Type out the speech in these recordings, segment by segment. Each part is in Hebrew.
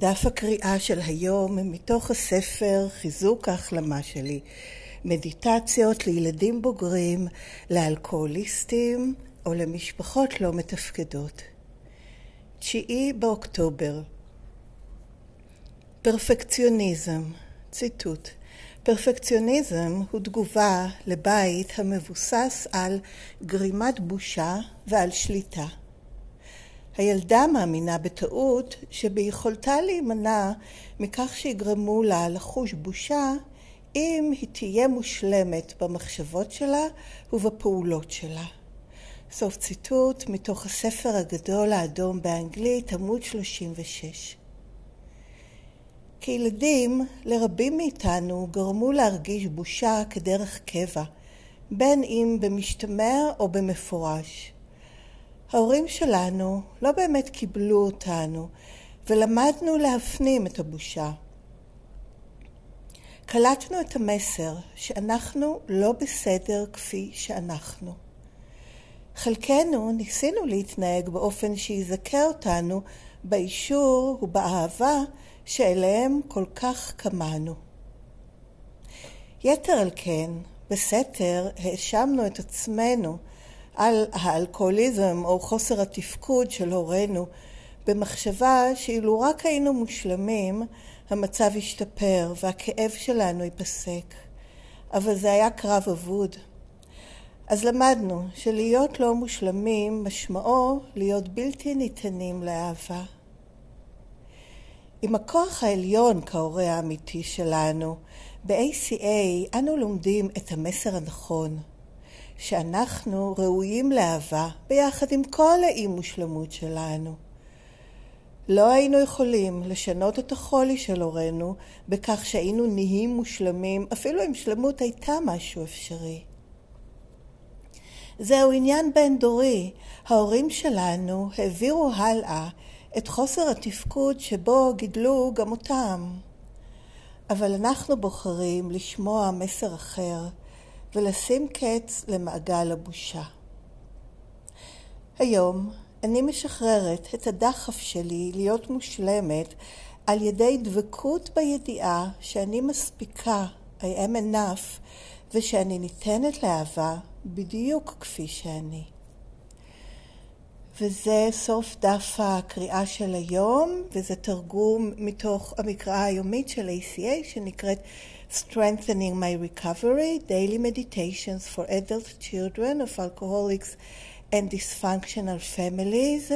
דף הקריאה של היום מתוך הספר חיזוק ההחלמה שלי, מדיטציות לילדים בוגרים, לאלכוהוליסטים או למשפחות לא מתפקדות. תשיעי באוקטובר פרפקציוניזם, ציטוט פרפקציוניזם הוא תגובה לבית המבוסס על גרימת בושה ועל שליטה. הילדה מאמינה בטעות שביכולתה להימנע מכך שיגרמו לה לחוש בושה אם היא תהיה מושלמת במחשבות שלה ובפעולות שלה. סוף ציטוט מתוך הספר הגדול האדום באנגלית, עמוד 36. כילדים, לרבים מאיתנו גרמו להרגיש בושה כדרך קבע, בין אם במשתמע או במפורש. ההורים שלנו לא באמת קיבלו אותנו, ולמדנו להפנים את הבושה. קלטנו את המסר שאנחנו לא בסדר כפי שאנחנו. חלקנו ניסינו להתנהג באופן שיזכה אותנו באישור ובאהבה שאליהם כל כך כמהנו. יתר על כן, בסתר האשמנו את עצמנו על האלכוהוליזם או חוסר התפקוד של הורינו במחשבה שאילו רק היינו מושלמים המצב ישתפר והכאב שלנו ייפסק. אבל זה היה קרב אבוד. אז למדנו שלהיות לא מושלמים משמעו להיות בלתי ניתנים לאהבה. עם הכוח העליון כהורה האמיתי שלנו, ב-ACA אנו לומדים את המסר הנכון, שאנחנו ראויים לאהבה ביחד עם כל האי מושלמות שלנו. לא היינו יכולים לשנות את החולי של הורינו בכך שהיינו נהיים מושלמים, אפילו אם שלמות הייתה משהו אפשרי. זהו עניין בין דורי. ההורים שלנו העבירו הלאה את חוסר התפקוד שבו גידלו גם אותם. אבל אנחנו בוחרים לשמוע מסר אחר ולשים קץ למעגל הבושה. היום אני משחררת את הדחף שלי להיות מושלמת על ידי דבקות בידיעה שאני מספיקה, I am enough, ושאני ניתנת לאהבה בדיוק כפי שאני. וזה סוף דף הקריאה של היום, וזה תרגום מתוך המקראה היומית של ACA שנקראת Strengthening My Recovery, Daily Meditations for Adult Children of Alcoholics and Dysfunctional Families.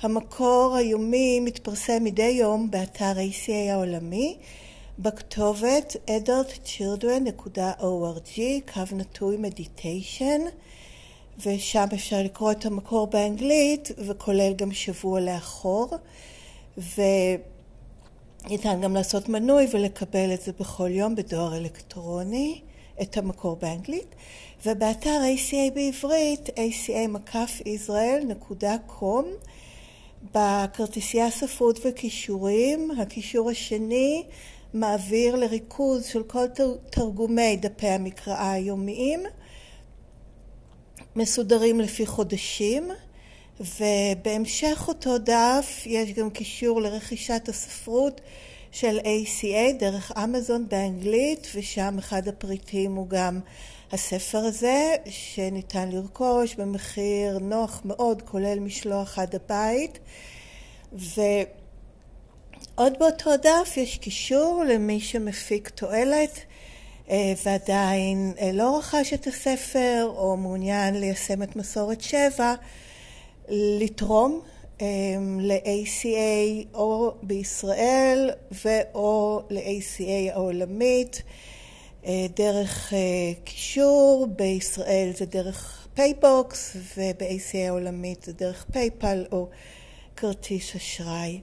המקור היומי מתפרסם מדי יום באתר ACA העולמי, בכתובת adultchildren.org, קו נטוי מדיטיישן. ושם אפשר לקרוא את המקור באנגלית, וכולל גם שבוע לאחור, וניתן גם לעשות מנוי ולקבל את זה בכל יום בדואר אלקטרוני, את המקור באנגלית, ובאתר ACA בעברית, aca-israel.com, בכרטיסייה ספרות וכישורים, הכישור השני מעביר לריכוז של כל תרגומי דפי המקראה היומיים, מסודרים לפי חודשים, ובהמשך אותו דף יש גם קישור לרכישת הספרות של ACA דרך אמזון באנגלית, ושם אחד הפריטים הוא גם הספר הזה, שניתן לרכוש במחיר נוח מאוד, כולל משלוח עד הבית. ועוד באותו דף יש קישור למי שמפיק תועלת אה, ועדיין אה, לא רכש את הספר או מעוניין ליישם את מסורת שבע, לתרום אה, ל-ACA או בישראל ואו ל-ACA העולמית דרך קישור, בישראל זה דרך פייבוקס וב-ACA העולמית זה דרך פייפל או כרטיס אשראי.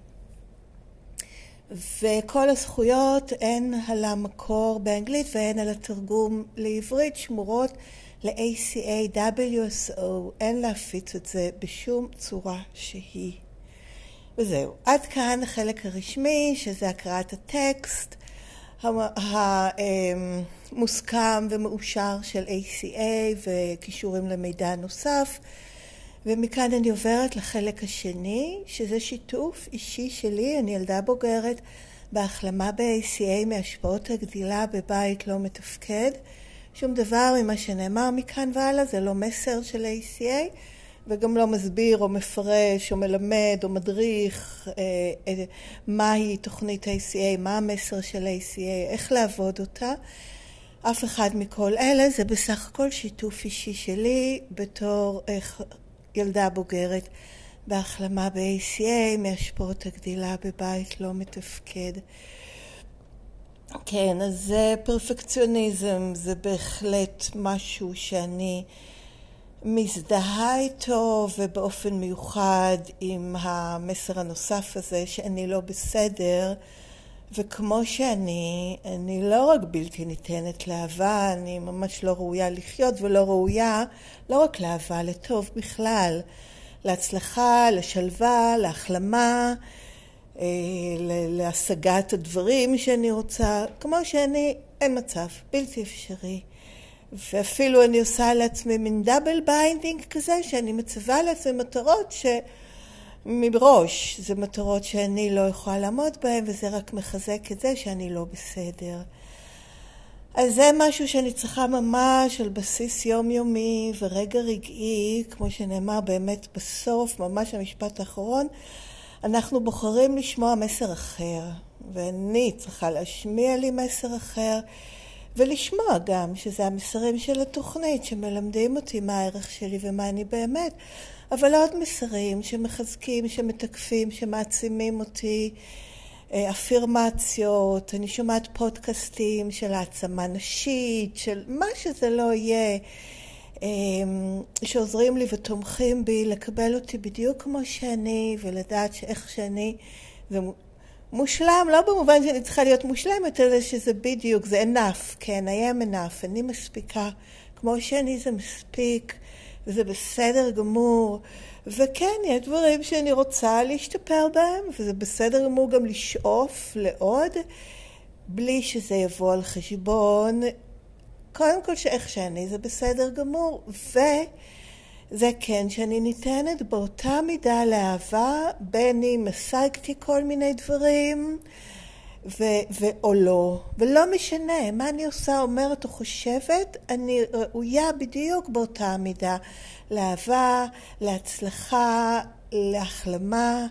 וכל הזכויות הן על המקור באנגלית והן על התרגום לעברית שמורות ל-ACA WSO, אין להפיץ את זה בשום צורה שהיא. וזהו, עד כאן החלק הרשמי שזה הקראת הטקסט המוסכם ומאושר של ACA וכישורים למידע נוסף ומכאן אני עוברת לחלק השני, שזה שיתוף אישי שלי, אני ילדה בוגרת בהחלמה ב-ACA מהשפעות הגדילה בבית לא מתפקד. שום דבר ממה שנאמר מכאן והלאה זה לא מסר של ACA וגם לא מסביר או מפרש או מלמד או מדריך אה, אה, מהי תוכנית ACA, מה המסר של ACA, איך לעבוד אותה. אף אחד מכל אלה זה בסך הכל שיתוף אישי שלי בתור אה, ילדה בוגרת בהחלמה ב-ACA מהשפעות הגדילה בבית לא מתפקד. כן, אז זה פרפקציוניזם, זה בהחלט משהו שאני מזדהה איתו ובאופן מיוחד עם המסר הנוסף הזה שאני לא בסדר וכמו שאני, אני לא רק בלתי ניתנת לאהבה, אני ממש לא ראויה לחיות ולא ראויה לא רק לאהבה, לטוב בכלל, להצלחה, לשלווה, להחלמה, להשגת הדברים שאני רוצה, כמו שאני, אין מצב, בלתי אפשרי. ואפילו אני עושה לעצמי מין double binding כזה, שאני מצווה לעצמי מטרות ש... מראש, זה מטרות שאני לא יכולה לעמוד בהן, וזה רק מחזק את זה שאני לא בסדר. אז זה משהו שאני צריכה ממש על בסיס יומיומי ורגע רגעי, כמו שנאמר באמת בסוף, ממש המשפט האחרון, אנחנו בוחרים לשמוע מסר אחר, ואני צריכה להשמיע לי מסר אחר, ולשמוע גם שזה המסרים של התוכנית שמלמדים אותי מה הערך שלי ומה אני באמת, אבל עוד מסרים שמחזקים, שמתקפים, שמעצימים אותי, אה, אפירמציות, אני שומעת פודקאסטים של העצמה נשית, של מה שזה לא יהיה, שעוזרים לי ותומכים בי לקבל אותי בדיוק כמו שאני ולדעת שאיך שאני זה מושלם, לא במובן שאני צריכה להיות מושלמת, אלא שזה בדיוק, זה enough, כן, I am enough, אני מספיקה, כמו שאני זה מספיק, וזה בסדר גמור. וכן, יש דברים שאני רוצה להשתפר בהם, וזה בסדר גמור גם לשאוף לעוד, בלי שזה יבוא על חשבון. קודם כל שאיך שאני זה בסדר גמור, וזה כן שאני ניתנת באותה מידה לאהבה, בין אם השגתי כל מיני דברים, ו- ו- או לא, ולא משנה מה אני עושה, אומרת או חושבת, אני ראויה בדיוק באותה מידה לאהבה, להצלחה, להחלמה,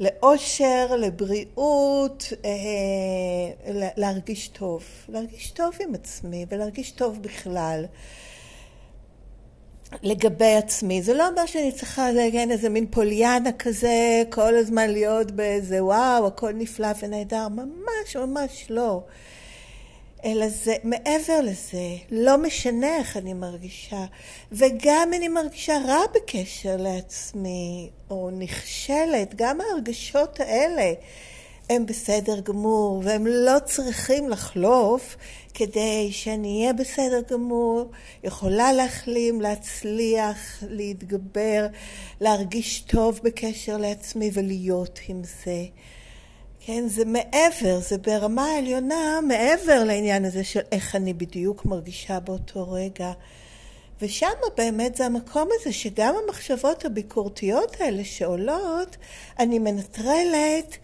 לאושר, לבריאות, אה, להרגיש טוב. להרגיש טוב עם עצמי ולהרגיש טוב בכלל. לגבי עצמי. זה לא אומר שאני צריכה להגן איזה מין פוליאנה כזה, כל הזמן להיות באיזה וואו, הכל נפלא ונהדר. ממש ממש לא. אלא זה מעבר לזה, לא משנה איך אני מרגישה. וגם אני מרגישה רע בקשר לעצמי, או נכשלת, גם ההרגשות האלה הם בסדר גמור, והם לא צריכים לחלוף כדי שאני אהיה בסדר גמור, יכולה להחלים, להצליח, להתגבר, להרגיש טוב בקשר לעצמי ולהיות עם זה. כן, זה מעבר, זה ברמה העליונה מעבר לעניין הזה של איך אני בדיוק מרגישה באותו רגע. ושם באמת זה המקום הזה שגם המחשבות הביקורתיות האלה שעולות, אני מנטרלת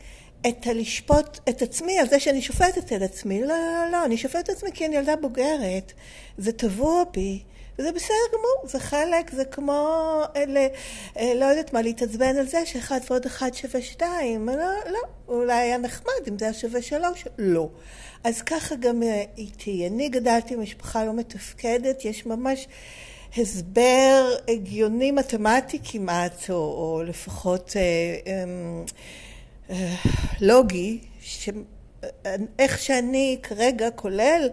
את הלשפוט את עצמי על זה שאני שופטת את עצמי. לא, לא, לא, אני שופטת את עצמי כי אני ילדה בוגרת. זה טבוע בי. וזה בסדר גמור, זה חלק, זה כמו, אלה, אה, לא יודעת מה, להתעצבן על זה שאחד ועוד אחד שווה שתיים. לא, לא, אולי היה נחמד אם זה היה שווה שלוש, לא. אז ככה גם אה, איתי. אני גדלתי במשפחה לא מתפקדת, יש ממש הסבר הגיוני מתמטי כמעט, או, או לפחות אה, אה, אה, לוגי, ש... איך שאני כרגע, כולל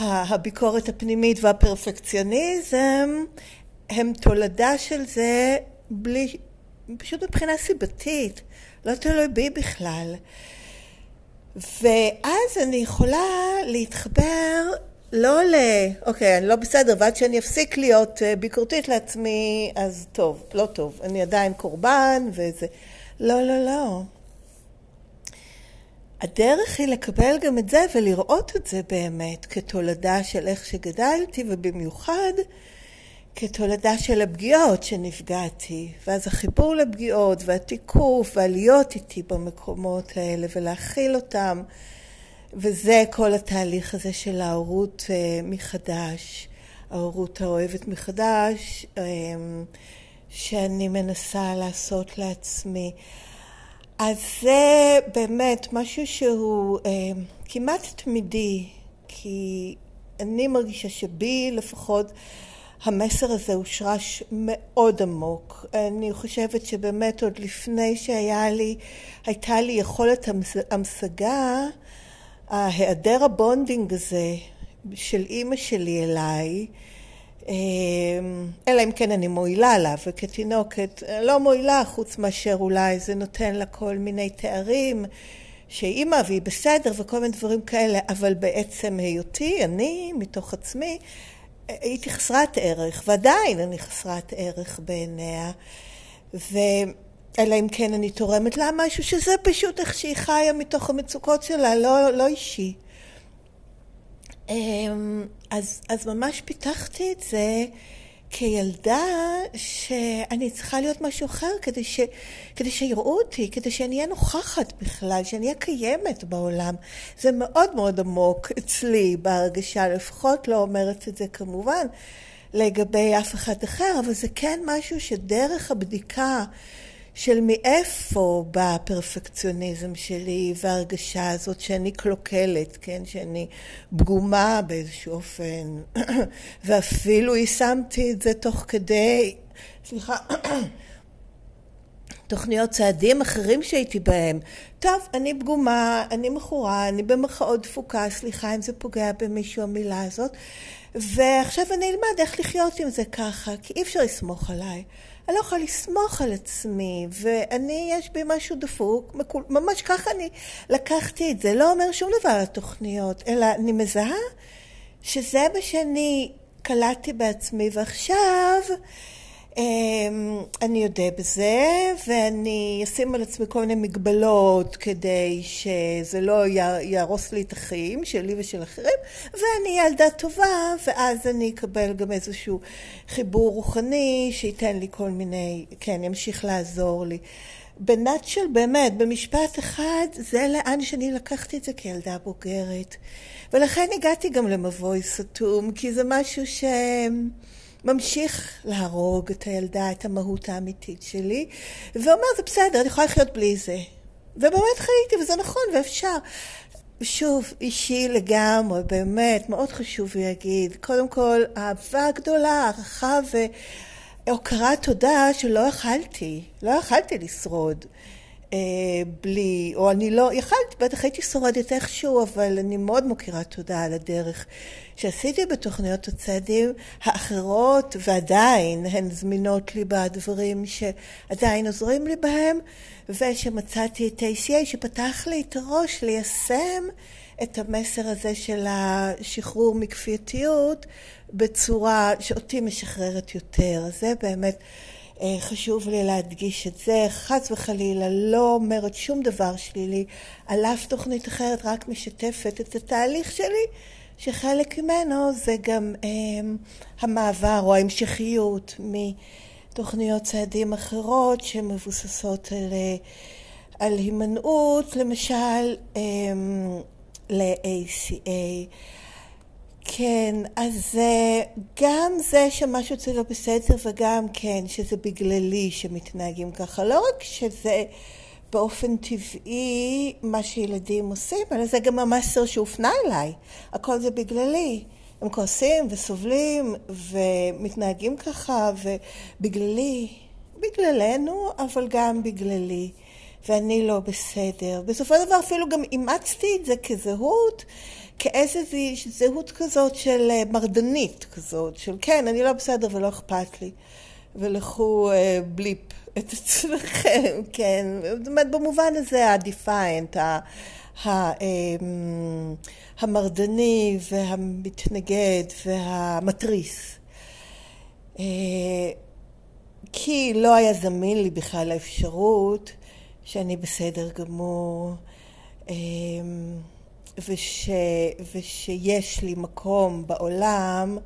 הביקורת הפנימית והפרפקציוניזם, הם תולדה של זה בלי, פשוט מבחינה סיבתית, לא תלוי בי בכלל. ואז אני יכולה להתחבר לא ל... אוקיי, אני לא בסדר, ועד שאני אפסיק להיות אה, ביקורתית לעצמי, אז טוב, לא טוב, אני עדיין קורבן וזה... לא, לא, לא. הדרך היא לקבל גם את זה ולראות את זה באמת כתולדה של איך שגדלתי, ובמיוחד כתולדה של הפגיעות שנפגעתי, ואז החיבור לפגיעות והתיקוף והלהיות איתי במקומות האלה ולהכיל אותם, וזה כל התהליך הזה של ההורות אה, מחדש, ההורות האוהבת מחדש, אה, שאני מנסה לעשות לעצמי. אז זה באמת משהו שהוא אה, כמעט תמידי, כי אני מרגישה שבי לפחות המסר הזה הושרש מאוד עמוק. אני חושבת שבאמת עוד לפני שהיה לי, הייתה לי יכולת המשגה, ההיעדר ה bonding הזה של אימא שלי אליי, אלא אם כן אני מועילה לה, וכתינוקת לא מועילה חוץ מאשר אולי זה נותן לה כל מיני תארים שאימא והיא בסדר וכל מיני דברים כאלה, אבל בעצם היותי, אני, מתוך עצמי, הייתי חסרת ערך, ועדיין אני חסרת ערך בעיניה, ו... אלא אם כן אני תורמת לה משהו שזה פשוט איך שהיא חיה מתוך המצוקות שלה, לא, לא אישי. אמ, אז, אז ממש פיתחתי את זה כילדה שאני צריכה להיות משהו אחר כדי, ש, כדי שיראו אותי, כדי שאני אהיה נוכחת בכלל, שאני אהיה קיימת בעולם. זה מאוד מאוד עמוק אצלי בהרגשה, לפחות לא אומרת את זה כמובן לגבי אף אחד אחר, אבל זה כן משהו שדרך הבדיקה של מאיפה בא הפרפקציוניזם שלי וההרגשה הזאת שאני קלוקלת, כן, שאני פגומה באיזשהו אופן, ואפילו יישמתי את זה תוך כדי, סליחה, תוכניות צעדים אחרים שהייתי בהם. טוב, אני פגומה, אני מכורה, אני במרכאות דפוקה, סליחה אם זה פוגע במישהו המילה הזאת, ועכשיו אני אלמד איך לחיות עם זה ככה, כי אי אפשר לסמוך עליי. אני לא יכולה לסמוך על עצמי, ואני, יש בי משהו דפוק, ממש ככה אני לקחתי את זה. לא אומר שום דבר על התוכניות, אלא אני מזהה שזה מה שאני קלטתי בעצמי, ועכשיו אני אודה בזה, ואני אשים על עצמי כל מיני מגבלות כדי שזה לא יהרוס לי את החיים שלי ושל אחרים, ואני ילדה טובה, ואז אני אקבל גם איזשהו חיבור רוחני שייתן לי כל מיני, כן, ימשיך לעזור לי. בנאצ'ל, באמת, במשפט אחד, זה לאן שאני לקחתי את זה כילדה בוגרת. ולכן הגעתי גם למבוי סתום, כי זה משהו ש... ממשיך להרוג את הילדה, את המהות האמיתית שלי, ואומר, זה בסדר, אני יכולה לחיות בלי זה. ובאמת חייתי, וזה נכון, ואפשר. שוב, אישי לגמרי, באמת, מאוד חשוב להגיד. קודם כל, אהבה גדולה, הערכה והוקרת תודה שלא יכלתי, לא יכלתי לשרוד. אה, בלי, או אני לא, יכלתי, בטח הייתי שורדת איכשהו, אבל אני מאוד מוקירה תודה על הדרך שעשיתי בתוכניות הצעדים האחרות, ועדיין הן זמינות לי בדברים שעדיין עוזרים לי בהם, ושמצאתי את ACA שפתח לי את הראש ליישם את המסר הזה של השחרור מכפייתיות בצורה שאותי משחררת יותר. זה באמת חשוב לי להדגיש את זה. חס וחלילה לא אומרת שום דבר שלילי על אף תוכנית אחרת, רק משתפת את התהליך שלי, שחלק ממנו זה גם אה, המעבר או ההמשכיות מתוכניות צעדים אחרות שמבוססות על, אה, על הימנעות, למשל אה, ל-ACA. כן, אז גם זה שמשהו אצלי לא בסדר וגם כן שזה בגללי שמתנהגים ככה. לא רק שזה באופן טבעי מה שילדים עושים, אלא זה גם המסר שהופנה אליי. הכל זה בגללי. הם כועסים וסובלים ומתנהגים ככה ובגללי, בגללנו, אבל גם בגללי. ואני לא בסדר. בסופו של דבר אפילו גם אימצתי את זה כזהות. כאיזושהי זהות כזאת של אה, מרדנית כזאת, של כן, אני לא בסדר ולא אכפת לי, ולכו אה, בליפ את עצמכם, כן, זאת אומרת במובן הזה ה-defiant, אמ, המרדני והמתנגד והמתריס. אה, כי לא היה זמין לי בכלל האפשרות שאני בסדר גמור. אמ, וש, ושיש לי מקום בעולם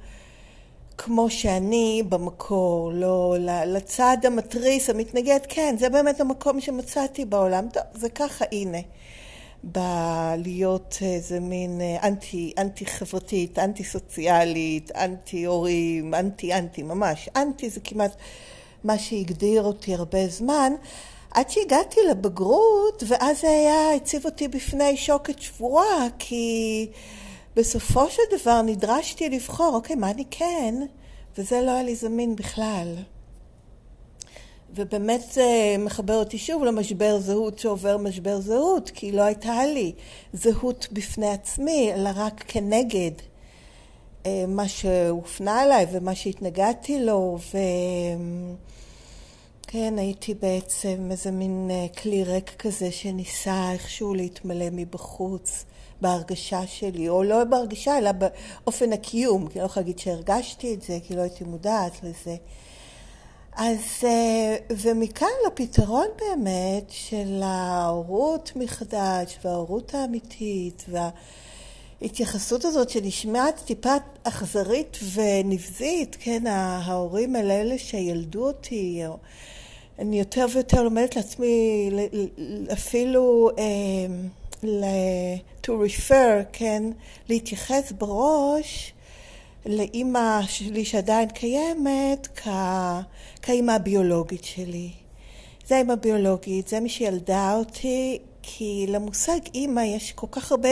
כמו שאני במקור, לא לצד המתריס, המתנגד, כן, זה באמת המקום שמצאתי בעולם. טוב, זה ככה, הנה. בלהיות איזה מין אה, אנטי, אנטי חברתית, אנטי סוציאלית, אנטי הורים, אנטי אנטי, ממש. אנטי זה כמעט מה שהגדיר אותי הרבה זמן. עד שהגעתי לבגרות, ואז זה היה, הציב אותי בפני שוקת שבורה, כי בסופו של דבר נדרשתי לבחור, אוקיי, מה אני כן? וזה לא היה לי זמין בכלל. ובאמת זה מחבר אותי שוב למשבר זהות שעובר משבר זהות, כי לא הייתה לי זהות בפני עצמי, אלא רק כנגד אה, מה שהופנה אליי ומה שהתנגדתי לו, וכן, הייתי בעצם איזה מין אה, כלי ריק כזה שניסה איכשהו להתמלא מבחוץ. בהרגשה שלי, או לא בהרגשה, אלא באופן הקיום, כי לא יכולה להגיד שהרגשתי את זה, כי לא הייתי מודעת לזה. אז, אה, ומכאן לפתרון באמת של ההורות מחדש, וההורות האמיתית, וההתייחסות הזאת שנשמעת טיפה אכזרית ונבזית, כן, ההורים האלה אלה שילדו אותי, אני יותר ויותר לומדת לעצמי אפילו אה, to refer, כן, להתייחס בראש לאימא שלי שעדיין קיימת כאימא הביולוגית שלי. זה האימא הביולוגית, זה מי שילדה אותי, כי למושג אימא יש כל כך הרבה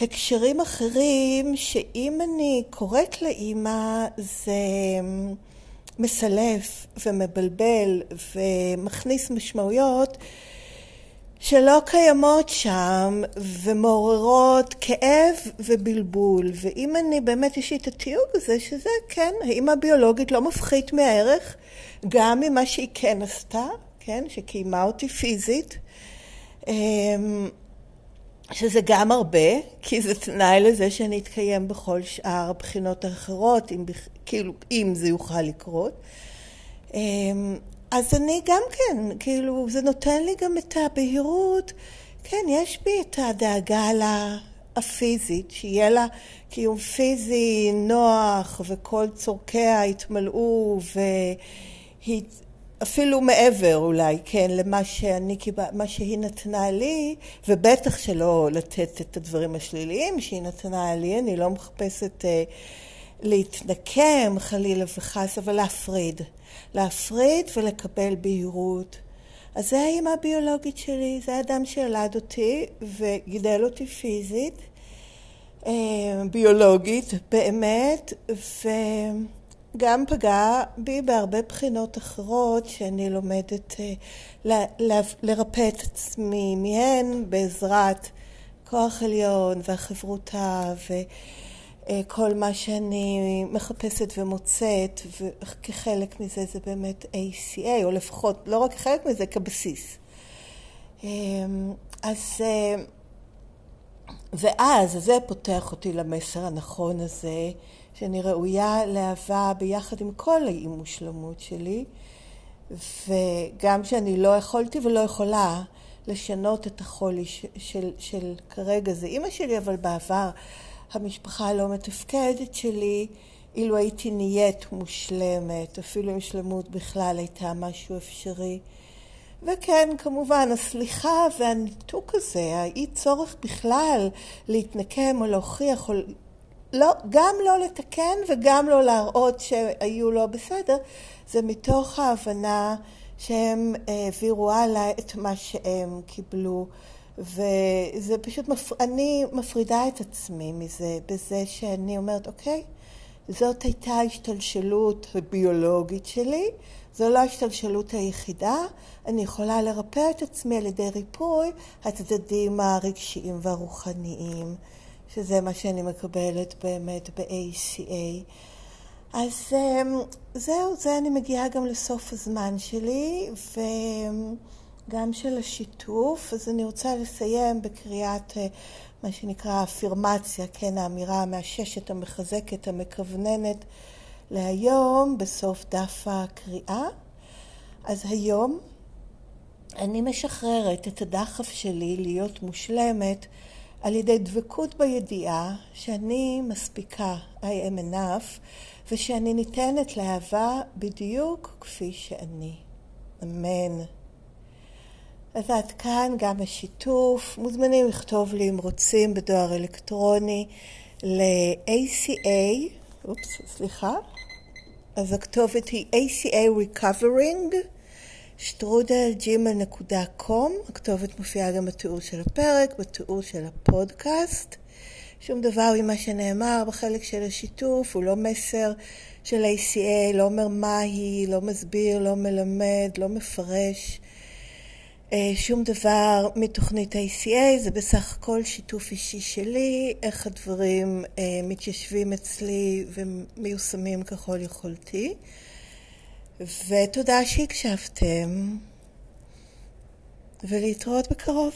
הקשרים אחרים, שאם אני קוראת לאימא זה מסלף ומבלבל ומכניס משמעויות שלא קיימות שם ומעוררות כאב ובלבול. ואם אני באמת יש לי את התיוג הזה, שזה כן, האמא הביולוגית לא מפחית מהערך, גם ממה שהיא כן עשתה, כן, שקיימה אותי פיזית, אמ, שזה גם הרבה, כי זה תנאי לזה שאני אתקיים בכל שאר הבחינות האחרות, אם, כאילו, אם זה יוכל לקרות. אמ, אז אני גם כן, כאילו, זה נותן לי גם את הבהירות. כן, יש בי את הדאגה הפיזית, שיהיה לה קיום פיזי נוח וכל צורכיה יתמלאו והיא אפילו מעבר אולי, כן, למה שאני קיבל, מה שהיא נתנה לי, ובטח שלא לתת את הדברים השליליים שהיא נתנה לי, אני לא מחפשת אה, להתנקם חלילה וחס, אבל להפריד. להפריד ולקבל בהירות. אז זה האימא הביולוגית שלי, זה האדם שילד אותי וגידל אותי פיזית, אה, ביולוגית באמת, וגם פגע בי בהרבה בחינות אחרות שאני לומדת אה, לרפא את עצמי מהן בעזרת כוח עליון והחברותה ו... אה, כל מה שאני מחפשת ומוצאת, וכחלק מזה זה באמת ACA, או לפחות, לא רק חלק מזה, כבסיס. אמ, אז, אה, ואז זה פותח אותי למסר הנכון הזה, שאני ראויה לאהבה ביחד עם כל האי-מושלמות שלי, וגם שאני לא יכולתי ולא יכולה לשנות את החולי של, של, של כרגע זה אימא שלי, אבל בעבר המשפחה הלא מתפקדת שלי, אילו הייתי נהיית מושלמת, אפילו אם שלמות בכלל הייתה משהו אפשרי. וכן, כמובן, הסליחה והניתוק הזה, האי צורך בכלל להתנקם או להוכיח, או לא, גם לא לתקן וגם לא להראות שהיו לא בסדר, זה מתוך ההבנה שהם העבירו הלאה את מה שהם קיבלו. וזה פשוט, מפ... אני מפרידה את עצמי מזה, בזה שאני אומרת, אוקיי, זאת הייתה ההשתלשלות הביולוגית שלי, זו לא ההשתלשלות היחידה, אני יכולה לרפא את עצמי על ידי ריפוי הצדדים הרגשיים והרוחניים, שזה מה שאני מקבלת באמת ב-ACA. אז אמ, זהו, זה אני מגיעה גם לסוף הזמן שלי, ו... גם של השיתוף, אז אני רוצה לסיים בקריאת אה, מה שנקרא אפירמציה, כן, האמירה המאששת, המחזקת, המכווננת להיום, בסוף דף הקריאה. אז היום אני משחררת את הדחף שלי להיות מושלמת על ידי דבקות בידיעה שאני מספיקה, I am enough, ושאני ניתנת לאהבה בדיוק כפי שאני. אמן. אז עד כאן גם השיתוף. מוזמנים לכתוב לי אם רוצים בדואר אלקטרוני ל-ACA, אופס, סליחה. אז הכתובת היא ACA Recovering, שטרודל ג'ימל.קום. הכתובת מופיעה גם בתיאור של הפרק, בתיאור של הפודקאסט. שום דבר ממה שנאמר בחלק של השיתוף הוא לא מסר של ACA, לא אומר מה היא, לא מסביר, לא מלמד, לא מפרש. אה, שום דבר מתוכנית ACA, זה בסך הכל שיתוף אישי שלי, איך הדברים אה, מתיישבים אצלי ומיושמים ככל יכולתי. ותודה שהקשבתם, ולהתראות בקרוב.